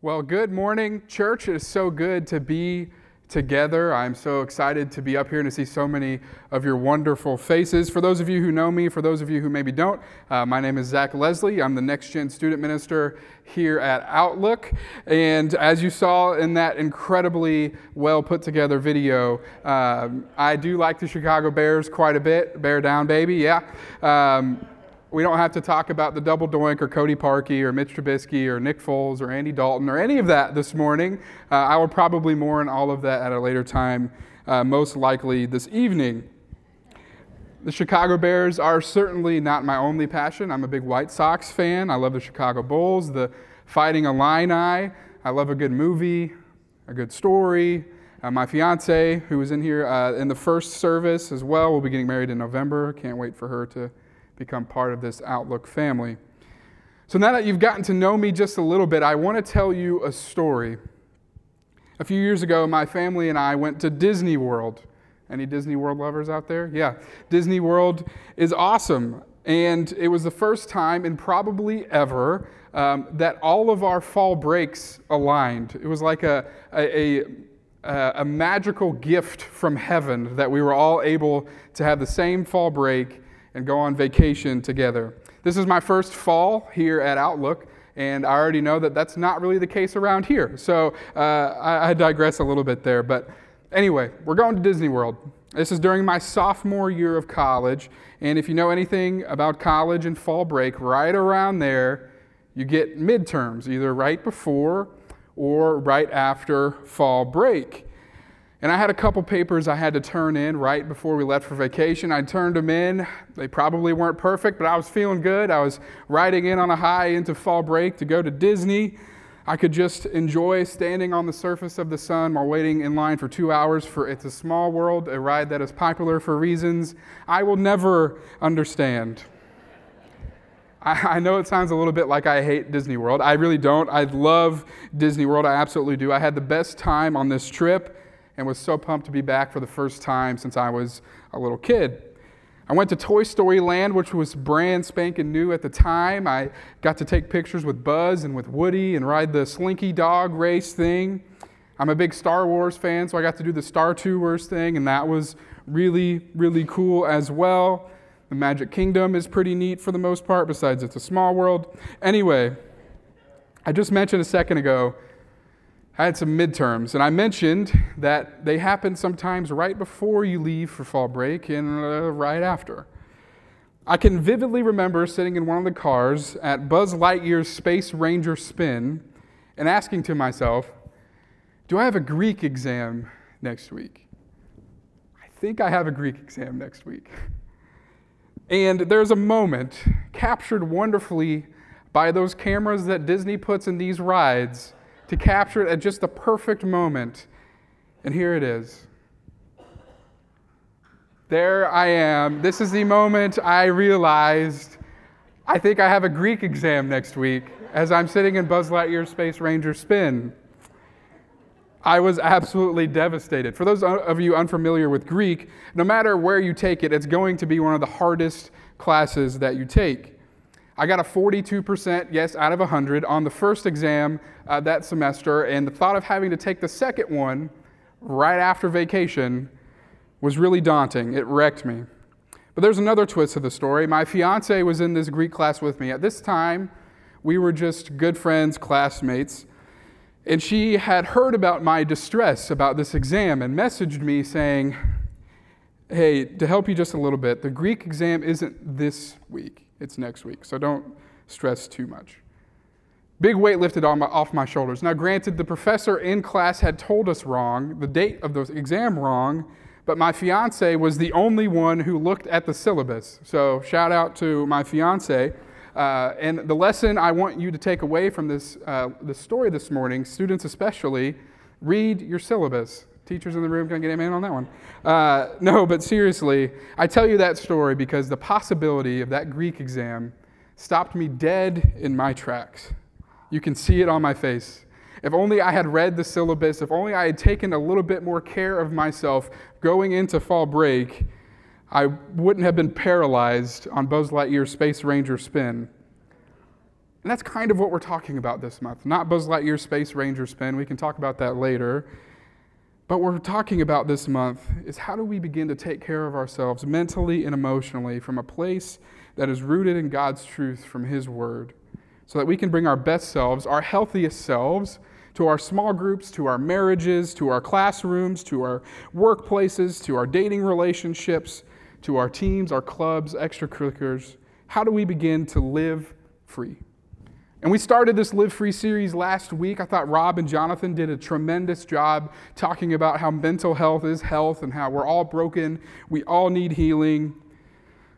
Well, good morning, church. It is so good to be together. I'm so excited to be up here and to see so many of your wonderful faces. For those of you who know me, for those of you who maybe don't, uh, my name is Zach Leslie. I'm the Next Gen Student Minister here at Outlook. And as you saw in that incredibly well put together video, um, I do like the Chicago Bears quite a bit. Bear down, baby, yeah. Um, we don't have to talk about the double doink or Cody Parkey or Mitch Trubisky or Nick Foles or Andy Dalton or any of that this morning. Uh, I will probably more on all of that at a later time, uh, most likely this evening. The Chicago Bears are certainly not my only passion. I'm a big White Sox fan. I love the Chicago Bulls, the Fighting Illini. I love a good movie, a good story. Uh, my fiance, who was in here uh, in the first service as well, will be getting married in November. Can't wait for her to become part of this Outlook family. So now that you've gotten to know me just a little bit, I want to tell you a story. A few years ago, my family and I went to Disney World. Any Disney World lovers out there? Yeah. Disney World is awesome. And it was the first time, and probably ever, um, that all of our fall breaks aligned. It was like a, a, a, a magical gift from heaven that we were all able to have the same fall break and go on vacation together. This is my first fall here at Outlook, and I already know that that's not really the case around here. So uh, I, I digress a little bit there. But anyway, we're going to Disney World. This is during my sophomore year of college, and if you know anything about college and fall break, right around there, you get midterms, either right before or right after fall break. And I had a couple papers I had to turn in right before we left for vacation. I turned them in. They probably weren't perfect, but I was feeling good. I was riding in on a high into fall break to go to Disney. I could just enjoy standing on the surface of the sun while waiting in line for two hours for It's a Small World, a ride that is popular for reasons I will never understand. I, know it sounds a little bit like I hate Disney World. I really don't. I love Disney World. I absolutely do. I had the best time on this trip and was so pumped to be back for the first time since I was a little kid. I went to Toy Story Land, which was brand spanking new at the time. I got to take pictures with Buzz and with Woody and ride the Slinky Dog race thing. I'm a big Star Wars fan, so I got to do the Star Tours thing, and that was really, really cool as well. The Magic Kingdom is pretty neat for the most part, besides it's a small world. Anyway, I just mentioned a second ago I had some midterms, and I mentioned that they happen sometimes right before you leave for fall break and uh, right after. I can vividly remember sitting in one of the cars at Buzz Lightyear's Space Ranger spin and asking to myself, Do I have a Greek exam next week? I think I have a Greek exam next week. And there's a moment captured wonderfully by those cameras that Disney puts in these rides to capture it at just the perfect moment. And here it is. There I am. This is the moment I realized I think I have a Greek exam next week as I'm sitting in Buzz Lightyear's Space Ranger spin. I was absolutely devastated. For those of you unfamiliar with Greek, no matter where you take it, it's going to be one of the hardest classes that you take. I got a 42%, yes, out of 100 on the first exam uh, that semester, and the thought of having to take the second one right after vacation was really daunting. It wrecked me. But there's another twist to the story. My fiance was in this Greek class with me. At this time, we were just good friends, classmates. And she had heard about my distress about this exam and messaged me saying, Hey, to help you just a little bit, the Greek exam isn't this week. It's next week, so don't stress too much. Big weight lifted off my shoulders. Now, granted, the professor in class had told us wrong, the date of the exam wrong, but my fiance was the only one who looked at the syllabus. So, shout out to my fiance. Uh, and the lesson I want you to take away from this, uh, this story this morning, students especially, read your syllabus. Teachers in the room, can I get amen on that one? Uh, no, but seriously, I tell you that story because the possibility of that Greek exam stopped me dead in my tracks. You can see it on my face. If only I had read the syllabus, if only I had taken a little bit more care of myself going into fall break, I wouldn't have been paralyzed on Buzz Lightyear's Space Ranger spin. And that's kind of what we're talking about this month. Not Buzz Lightyear Space Ranger spin. We can talk about that later. But what we're talking about this month is how do we begin to take care of ourselves mentally and emotionally from a place that is rooted in God's truth from His Word so that we can bring our best selves, our healthiest selves, to our small groups, to our marriages, to our classrooms, to our workplaces, to our dating relationships, to our teams, our clubs, extracurriculars. How do we begin to live free? And we started this Live Free series last week. I thought Rob and Jonathan did a tremendous job talking about how mental health is health and how we're all broken, we all need healing.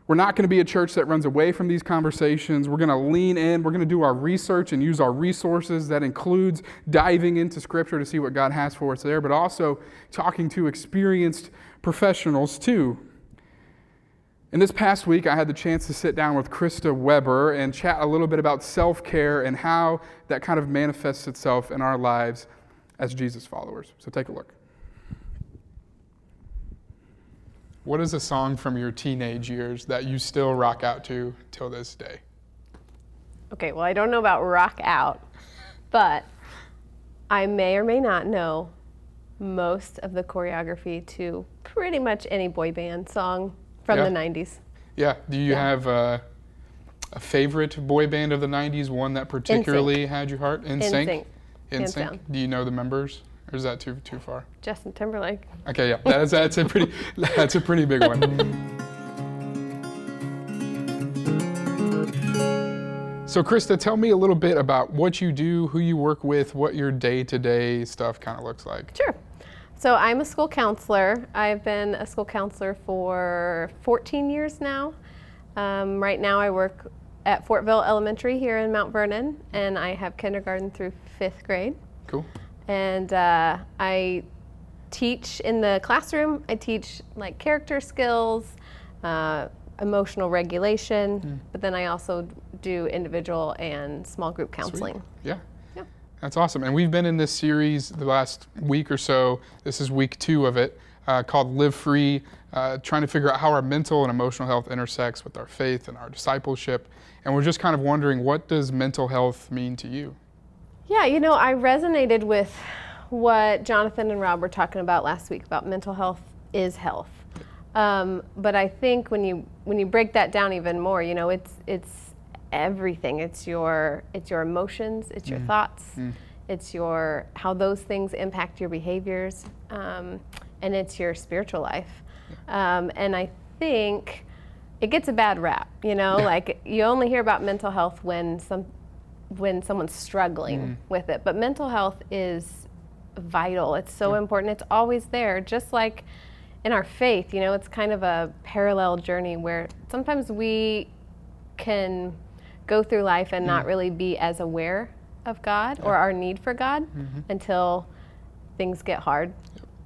We're not going to be a church that runs away from these conversations. We're going to lean in. We're going to do our research and use our resources. That includes diving into Scripture to see what God has for us there, but also talking to experienced professionals too. And this past week, I had the chance to sit down with Krista Weber and chat a little bit about self care and how that kind of manifests itself in our lives as Jesus followers. So take a look. What is a song from your teenage years that you still rock out to till this day? Okay, well, I don't know about rock out, but I may or may not know most of the choreography to pretty much any boy band song from Yeah. the 90s. Yeah. Do you Yeah. have uh, a favorite boy band of the 90s, one that particularly had your heart? NSYNC? In sync? Do you know the members? Or is that too too far? Justin Timberlake. Okay, yeah. That's that's a pretty that's a pretty big one. So Krista, tell me a little bit about what you do, who you work with, what your day-to-day stuff kind of looks like. Sure. So I'm a school counselor. I've been a school counselor for 14 years now. Um, right now, I work at Fortville Elementary here in Mount Vernon, and I have kindergarten through fifth grade. Cool. and uh, I teach in the classroom. I teach like character skills, uh, emotional regulation, but then I also do individual and small group counseling. Yeah. Yeah. That's awesome. And we've been in this series the last week or so. This is week two of it, uh, called Live Free, uh, trying to figure out how our mental and emotional health intersects with our faith and our discipleship. And we're just kind of wondering, what does mental health mean to you? Yeah, you know, I resonated with what Jonathan and Rob were talking about last week about mental health is health. Um, but I think when you when you break that down even more, you know, it's it's everything. It's your it's your emotions, it's your thoughts, it's your how those things impact your behaviors, um, and it's your spiritual life. Um, and I think it gets a bad rap. You know, like you only hear about mental health when some when someone's struggling with it. But mental health is vital. It's so important. It's always there. Just like in our faith, you know, it's kind of a parallel journey where sometimes we can go through life and not really be as aware of God or our need for God until things get hard.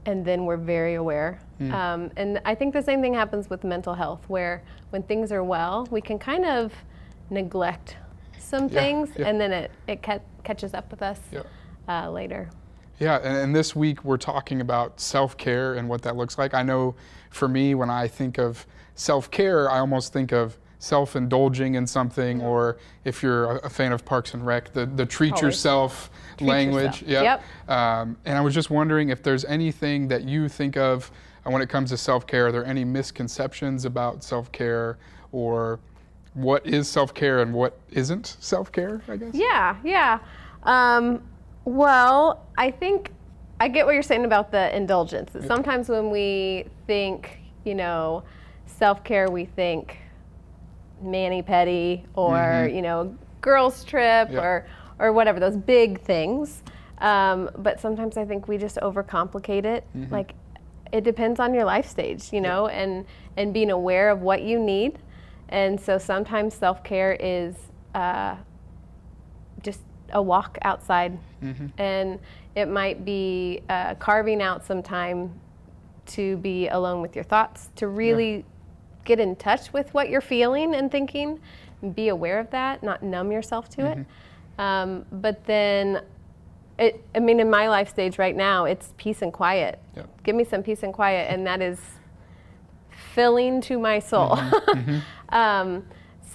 And then we're very aware. Um, and I think the same thing happens with mental health, where when things are well, we can kind of neglect some Yeah, things, yeah. and then it, it ca- catches up with us Yeah. uh, later. Yeah, and, and this week we're talking about self care and what that looks like. I know for me, when I think of self care, I almost think of self indulging in something, or if you're a, fan of Parks and Rec, the, the treat Always. yourself Treat language. yourself. Um, and I was just wondering if there's anything that you think of uh, when it comes to self care. Are there any misconceptions about self care, or what is self care and what isn't self care? I guess. Yeah, yeah. Um, well, I think I get what you're saying about the indulgence. Sometimes when we think, you know, self care, we think mani pedi or you know, girls trip Yeah. or or whatever those big things. Um, but sometimes I think we just overcomplicate it. Like it depends on your life stage, you know, and and being aware of what you need. And so sometimes self care is uh, just a walk outside, and it might be uh, carving out some time to be alone with your thoughts, to really get in touch with what you're feeling and thinking, and be aware of that, not numb yourself to it. Um, but then, it, I mean, in my life stage right now, it's peace and quiet. Yeah. Give me some peace and quiet, and that is filling to my soul. um,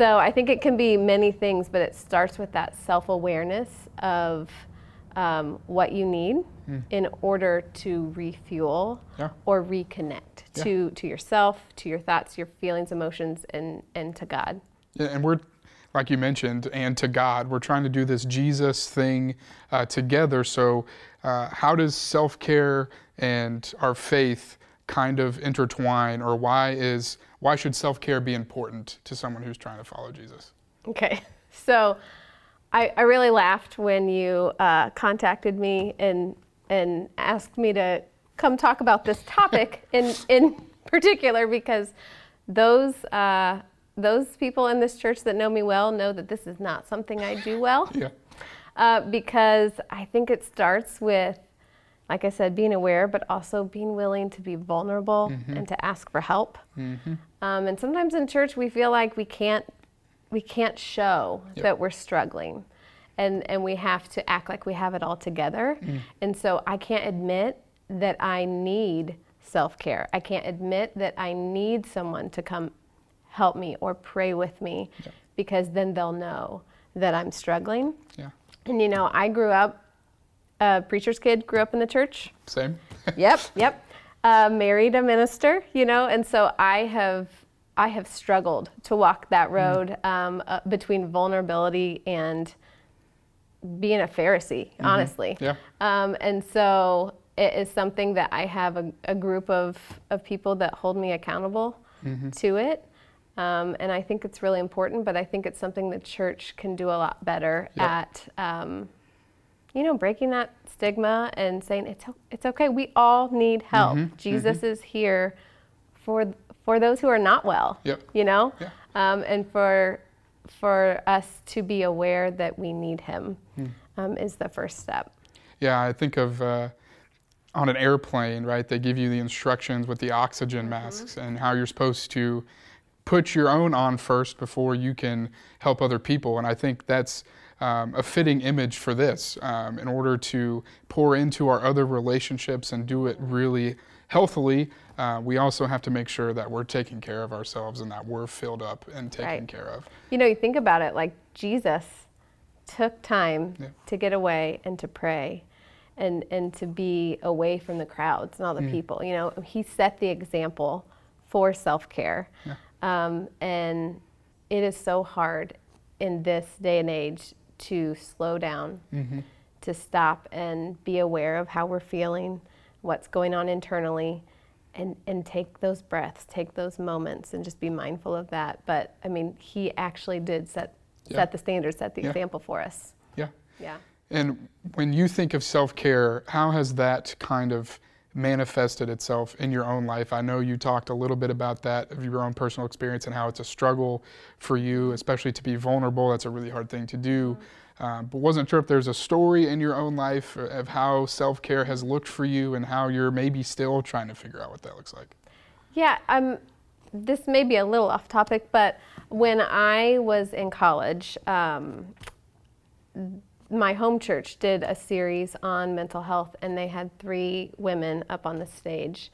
So I think it can be many things, but it starts with that self awareness of um, what you need mm. in order to refuel yeah. or reconnect yeah. to, to yourself, to your thoughts, your feelings, emotions, and, and to God. Yeah, and we're, like you mentioned, and to God, we're trying to do this Jesus thing uh, together. So, uh, how does self care and our faith kind of intertwine, or why is why should self care be important to someone who's trying to follow Jesus? Okay, so I, I really laughed when you uh, contacted me and and asked me to come talk about this topic in in particular because those uh, those people in this church that know me well know that this is not something I do well. Yeah. Uh, because I think it starts with like I said, being aware, but also being willing to be vulnerable mm-hmm. and to ask for help. Mm-hmm. Um, and sometimes in church, we feel like we can't we can't show yep. that we're struggling, and and we have to act like we have it all together. Mm. And so I can't admit that I need self care. I can't admit that I need someone to come help me or pray with me, yep. because then they'll know that I'm struggling. Yeah. And you know, I grew up a preacher's kid, grew up in the church. Same. yep, yep. Uh, married a minister, you know, and so I have I have struggled to walk that mm. road um, uh, between vulnerability and being a Pharisee, mm-hmm. honestly. Yeah. Um, and so it is something that I have a, a group of, of people that hold me accountable mm-hmm. to it. Um, and I think it's really important, but I think it's something the church can do a lot better yep. at um, you know, breaking that stigma and saying it's it's okay. We all need help. Mm-hmm, Jesus mm-hmm. is here for for those who are not well. Yep. You know, yeah. um, and for for us to be aware that we need Him mm. um, is the first step. Yeah, I think of. Uh, on an airplane, right? They give you the instructions with the oxygen mm-hmm. masks and how you're supposed to put your own on first before you can help other people. And I think that's um, a fitting image for this um, in order to pour into our other relationships and do it really healthily. Uh, we also have to make sure that we're taking care of ourselves and that we're filled up and taken right. care of. You know, you think about it like Jesus took time yeah. to get away and to pray and, and to be away from the crowds and all the mm. people. You know, he set the example for self care. Yeah. Um, and it is so hard in this day and age to slow down, mm-hmm. to stop and be aware of how we're feeling, what's going on internally, and, and take those breaths, take those moments, and just be mindful of that. But I mean, he actually did set, yeah. set the standard, set the yeah. example for us. Yeah. Yeah. And when you think of self care, how has that kind of manifested itself in your own life? I know you talked a little bit about that of your own personal experience and how it's a struggle for you, especially to be vulnerable. That's a really hard thing to do. Um, but wasn't sure if there's a story in your own life of how self care has looked for you and how you're maybe still trying to figure out what that looks like. Yeah, um, this may be a little off topic, but when I was in college, um, my home church did a series on mental health, and they had three women up on the stage,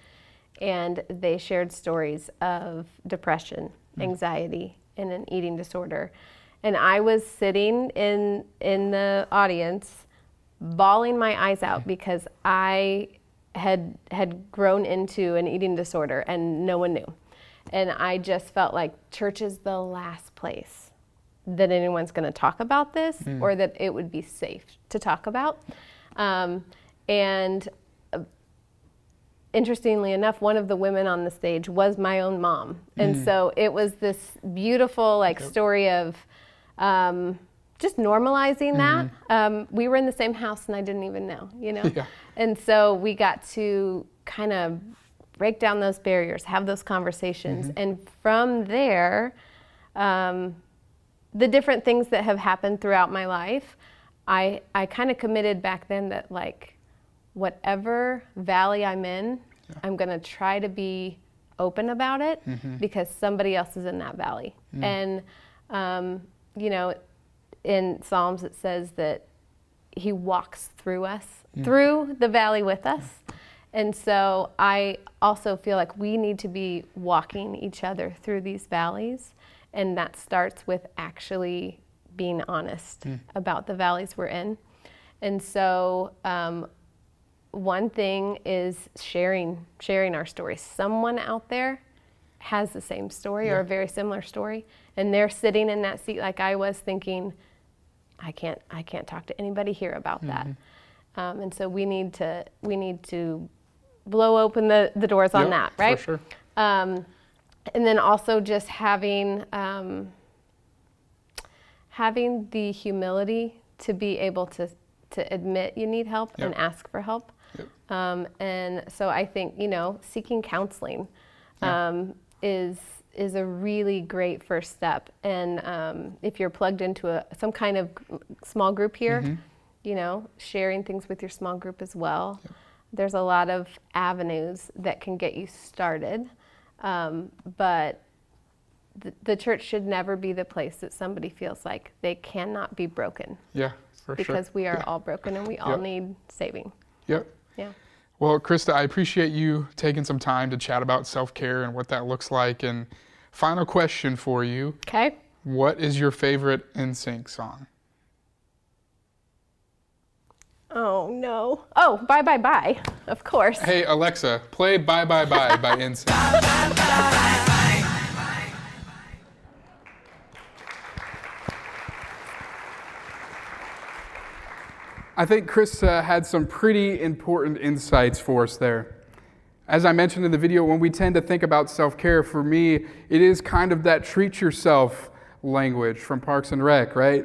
and they shared stories of depression, mm. anxiety, and an eating disorder. And I was sitting in in the audience, bawling my eyes out mm. because I had had grown into an eating disorder, and no one knew. And I just felt like church is the last place that anyone's going to talk about this mm. or that it would be safe to talk about. Um, and uh, interestingly enough, one of the women on the stage was my own mom. And mm. so it was this beautiful like okay. story of um, just normalizing mm-hmm. that. Um, we were in the same house and I didn't even know, you know? Yeah. And so we got to kind of break down those barriers, have those conversations. Mm-hmm. And from there, um, the different things that have happened throughout my life, I, I kind of committed back then that, like, whatever valley I'm in, yeah. I'm going to try to be open about it mm-hmm. because somebody else is in that valley. Mm. And, um, you know, in Psalms it says that He walks through us, mm. through the valley with us. And so I also feel like we need to be walking each other through these valleys And that starts with actually being honest mm. about the valleys we're in. And so, um, one thing is sharing sharing our stories. Someone out there has the same story yeah. or a very similar story, and they're sitting in that seat like I was, thinking, "I can't, I can't talk to anybody here about mm-hmm. that." Um, and so we need to we need to blow open the, the doors on that, right? For sure. Um, and then also just having um, having the humility to be able to to admit you need help yep. and ask for help. Yep. Um, and so I think you know seeking counseling um, is is a really great first step. And um, if you're plugged into a, some kind of small group here, mm-hmm. you know, sharing things with your small group as well. Yep. There's a lot of avenues that can get you started, um, but the, the church should never be the place that somebody feels like they cannot be broken. Yeah, for because sure. Because we are yeah. all broken and we all need saving. Yep. Yeah. Well, Krista, I appreciate you taking some time to chat about self care and what that looks like. And final question for you. Okay. What is your favorite NSYNC song? Oh no. Oh, bye bye bye. Of course. Hey Alexa, play Bye Bye Bye by NSYNC. I think Chris uh, had some pretty important insights for us there. As I mentioned in the video, when we tend to think about self care, for me, it is kind of that treat yourself language from Parks and Rec, right?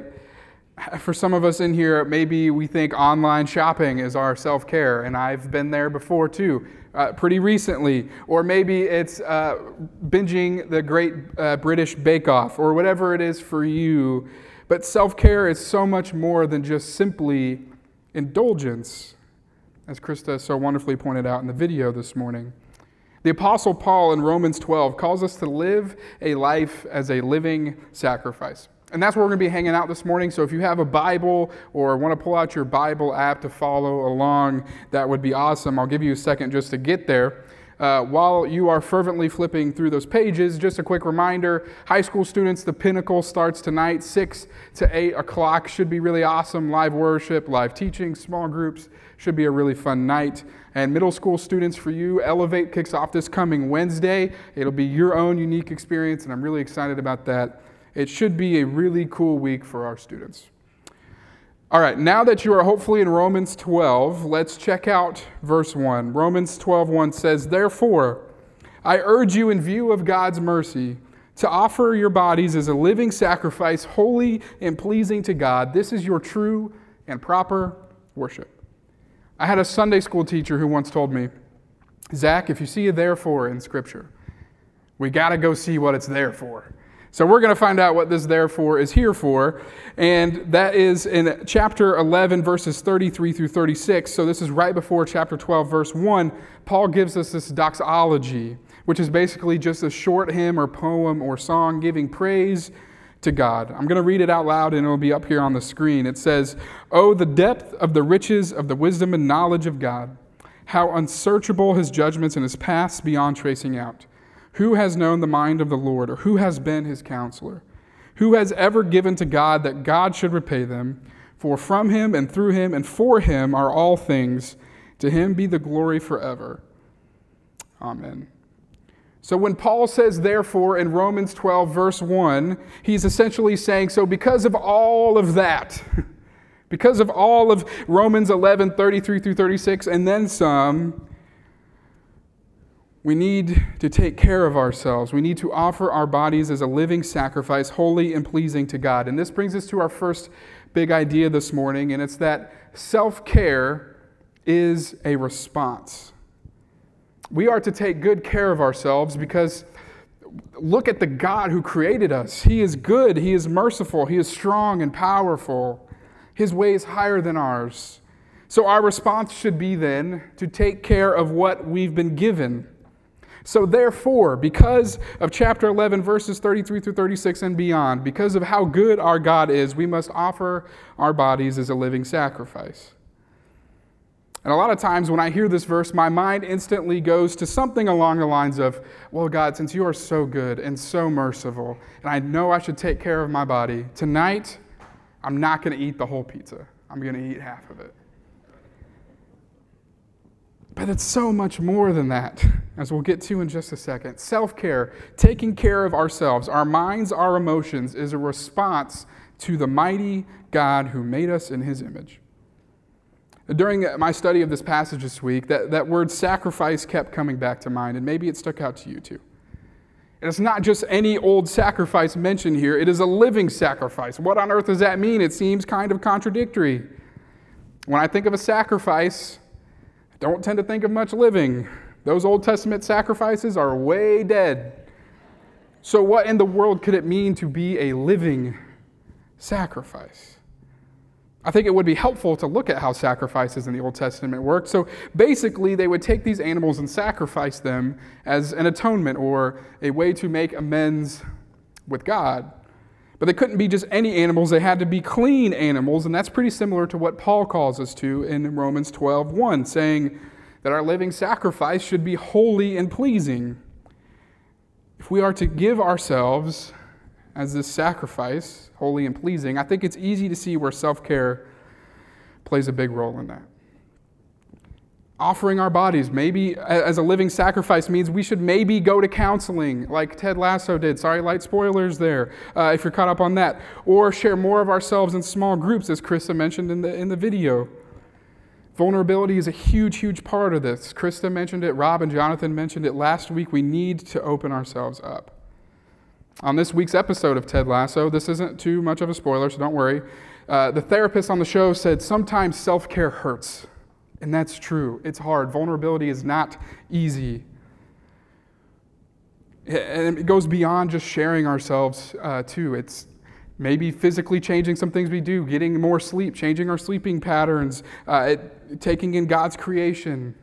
For some of us in here, maybe we think online shopping is our self care, and I've been there before too, uh, pretty recently. Or maybe it's uh, binging the great uh, British Bake Off, or whatever it is for you. But self care is so much more than just simply indulgence, as Krista so wonderfully pointed out in the video this morning. The Apostle Paul in Romans 12 calls us to live a life as a living sacrifice. And that's where we're going to be hanging out this morning. So if you have a Bible or want to pull out your Bible app to follow along, that would be awesome. I'll give you a second just to get there. Uh, while you are fervently flipping through those pages, just a quick reminder high school students, the Pinnacle starts tonight, 6 to 8 o'clock. Should be really awesome. Live worship, live teaching, small groups. Should be a really fun night. And middle school students, for you, Elevate kicks off this coming Wednesday. It'll be your own unique experience, and I'm really excited about that. It should be a really cool week for our students. All right, now that you are hopefully in Romans 12, let's check out verse 1. Romans 12:1 says, "Therefore, I urge you in view of God's mercy to offer your bodies as a living sacrifice, holy and pleasing to God. This is your true and proper worship." I had a Sunday school teacher who once told me, "Zach, if you see a therefore in scripture, we got to go see what it's there for." So we're going to find out what this therefore is here for. And that is in chapter 11, verses 33 through 36. So this is right before chapter 12, verse 1. Paul gives us this doxology, which is basically just a short hymn or poem or song giving praise to God. I'm going to read it out loud and it'll be up here on the screen. It says, Oh, the depth of the riches of the wisdom and knowledge of God! How unsearchable his judgments and his paths beyond tracing out! Who has known the mind of the Lord, or who has been his counselor? Who has ever given to God that God should repay them? For from him and through him and for him are all things. To him be the glory forever. Amen. So when Paul says, therefore, in Romans 12, verse 1, he's essentially saying, so because of all of that, because of all of Romans 11, 33 through 36, and then some, we need to take care of ourselves. We need to offer our bodies as a living sacrifice, holy and pleasing to God. And this brings us to our first big idea this morning, and it's that self care is a response. We are to take good care of ourselves because look at the God who created us. He is good, He is merciful, He is strong and powerful. His way is higher than ours. So, our response should be then to take care of what we've been given. So, therefore, because of chapter 11, verses 33 through 36 and beyond, because of how good our God is, we must offer our bodies as a living sacrifice. And a lot of times when I hear this verse, my mind instantly goes to something along the lines of, Well, God, since you are so good and so merciful, and I know I should take care of my body, tonight I'm not going to eat the whole pizza. I'm going to eat half of it. But it's so much more than that, as we'll get to in just a second. Self care, taking care of ourselves, our minds, our emotions, is a response to the mighty God who made us in his image. During my study of this passage this week, that, that word sacrifice kept coming back to mind, and maybe it stuck out to you too. And it's not just any old sacrifice mentioned here, it is a living sacrifice. What on earth does that mean? It seems kind of contradictory. When I think of a sacrifice, don't tend to think of much living. Those Old Testament sacrifices are way dead. So, what in the world could it mean to be a living sacrifice? I think it would be helpful to look at how sacrifices in the Old Testament worked. So basically, they would take these animals and sacrifice them as an atonement or a way to make amends with God. But they couldn't be just any animals, they had to be clean animals, and that's pretty similar to what Paul calls us to in Romans 12:1, saying that our living sacrifice should be holy and pleasing. If we are to give ourselves as this sacrifice, holy and pleasing, I think it's easy to see where self care plays a big role in that. Offering our bodies, maybe as a living sacrifice, means we should maybe go to counseling, like Ted Lasso did. Sorry, light spoilers there, uh, if you're caught up on that. Or share more of ourselves in small groups, as Krista mentioned in the, in the video. Vulnerability is a huge, huge part of this. Krista mentioned it, Rob and Jonathan mentioned it last week. We need to open ourselves up. On this week's episode of Ted Lasso, this isn't too much of a spoiler, so don't worry. Uh, the therapist on the show said sometimes self care hurts. And that's true. It's hard. Vulnerability is not easy. And it goes beyond just sharing ourselves, uh, too. It's maybe physically changing some things we do, getting more sleep, changing our sleeping patterns, uh, it, taking in God's creation.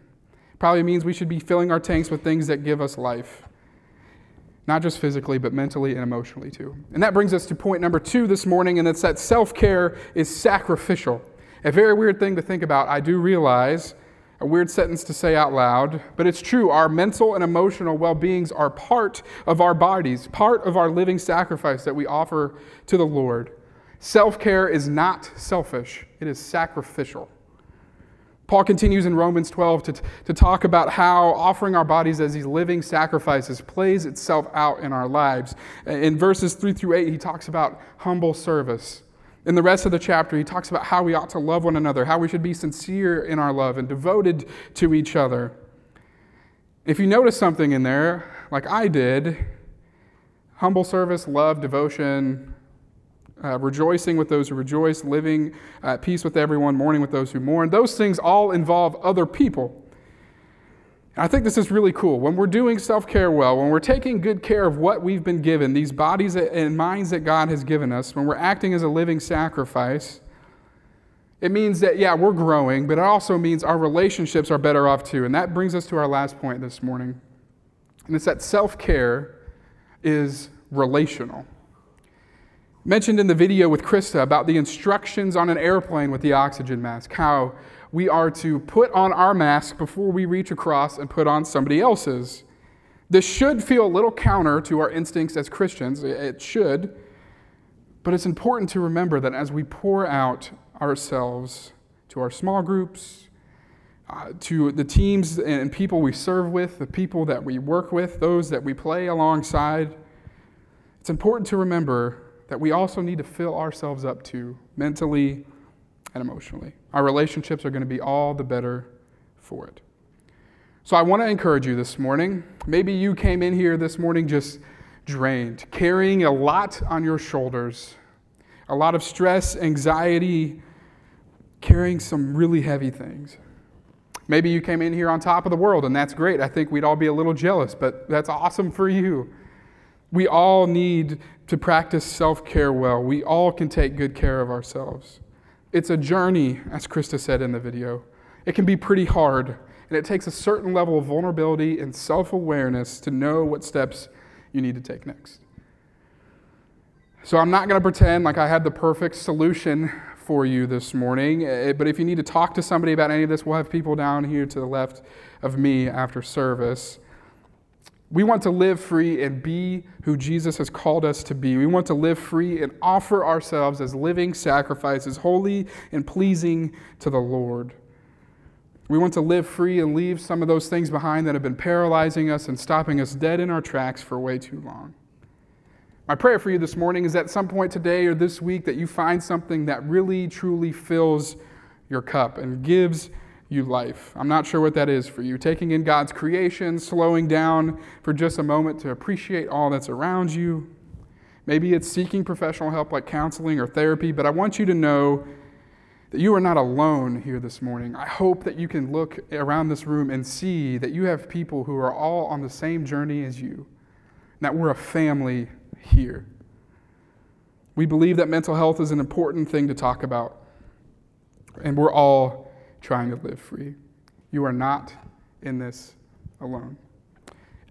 Probably means we should be filling our tanks with things that give us life not just physically, but mentally and emotionally too. And that brings us to point number two this morning, and it's that self care is sacrificial. A very weird thing to think about, I do realize, a weird sentence to say out loud, but it's true. Our mental and emotional well beings are part of our bodies, part of our living sacrifice that we offer to the Lord. Self care is not selfish, it is sacrificial. Paul continues in Romans 12 to, to talk about how offering our bodies as these living sacrifices plays itself out in our lives. In verses 3 through 8, he talks about humble service. In the rest of the chapter, he talks about how we ought to love one another, how we should be sincere in our love and devoted to each other. If you notice something in there, like I did, humble service, love, devotion, uh, rejoicing with those who rejoice, living at peace with everyone, mourning with those who mourn. Those things all involve other people. I think this is really cool. When we're doing self care well, when we're taking good care of what we've been given, these bodies and minds that God has given us, when we're acting as a living sacrifice, it means that, yeah, we're growing, but it also means our relationships are better off too. And that brings us to our last point this morning. And it's that self care is relational mentioned in the video with Krista about the instructions on an airplane with the oxygen mask, how we are to put on our mask before we reach across and put on somebody else's. This should feel a little counter to our instincts as Christians. It should. But it's important to remember that as we pour out ourselves to our small groups, uh, to the teams and people we serve with, the people that we work with, those that we play alongside, it's important to remember that we also need to fill ourselves up to mentally and emotionally. Our relationships are going to be all the better for it. So I want to encourage you this morning. Maybe you came in here this morning just drained, carrying a lot on your shoulders, a lot of stress, anxiety, carrying some really heavy things. Maybe you came in here on top of the world, and that's great. I think we'd all be a little jealous, but that's awesome for you. We all need to practice self care well. We all can take good care of ourselves. It's a journey, as Krista said in the video. It can be pretty hard, and it takes a certain level of vulnerability and self awareness to know what steps you need to take next. So I'm not going to pretend like I have the perfect solution for you this morning. Uh, but if you need to talk to somebody about any of this, we'll have people down here to the left of me after service. We want to live free and be who Jesus has called us to be. We want to live free and offer ourselves as living sacrifices, holy and pleasing to the Lord. We want to live free and leave some of those things behind that have been paralyzing us and stopping us dead in our tracks for way too long. My prayer for you this morning is at some point today or this week that you find something that really truly fills your cup and gives you life. I'm not sure what that is for you. Taking in God's creation, slowing down for just a moment to appreciate all that's around you. Maybe it's seeking professional help like counseling or therapy, but I want you to know that you are not alone here this morning. I hope that you can look around this room and see that you have people who are all on the same journey as you, that we're a family here. We believe that mental health is an important thing to talk about, and we're all trying to live free. You are not in this alone.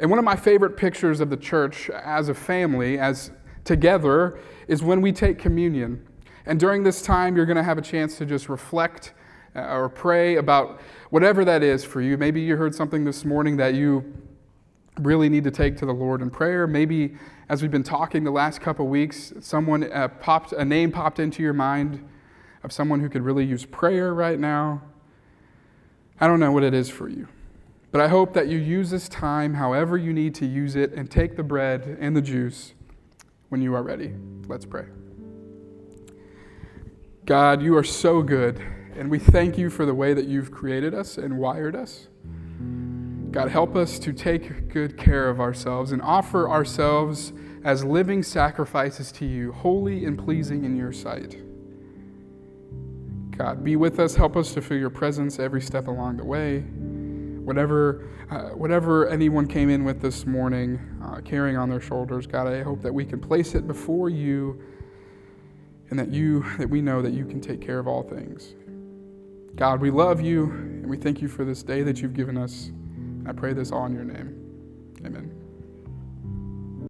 And one of my favorite pictures of the church as a family, as together, is when we take communion. And during this time, you're going to have a chance to just reflect uh, or pray about whatever that is for you. Maybe you heard something this morning that you really need to take to the Lord in prayer. Maybe as we've been talking the last couple weeks, someone uh, popped a name popped into your mind of someone who could really use prayer right now. I don't know what it is for you. But I hope that you use this time however you need to use it and take the bread and the juice when you are ready. Let's pray. God, you are so good, and we thank you for the way that you've created us and wired us. God, help us to take good care of ourselves and offer ourselves as living sacrifices to you, holy and pleasing in your sight. God, be with us. Help us to feel your presence every step along the way. Whatever, uh, whatever anyone came in with this morning, uh, carrying on their shoulders, God, I hope that we can place it before you and that you that we know that you can take care of all things. God, we love you and we thank you for this day that you've given us. I pray this all in your name. Amen.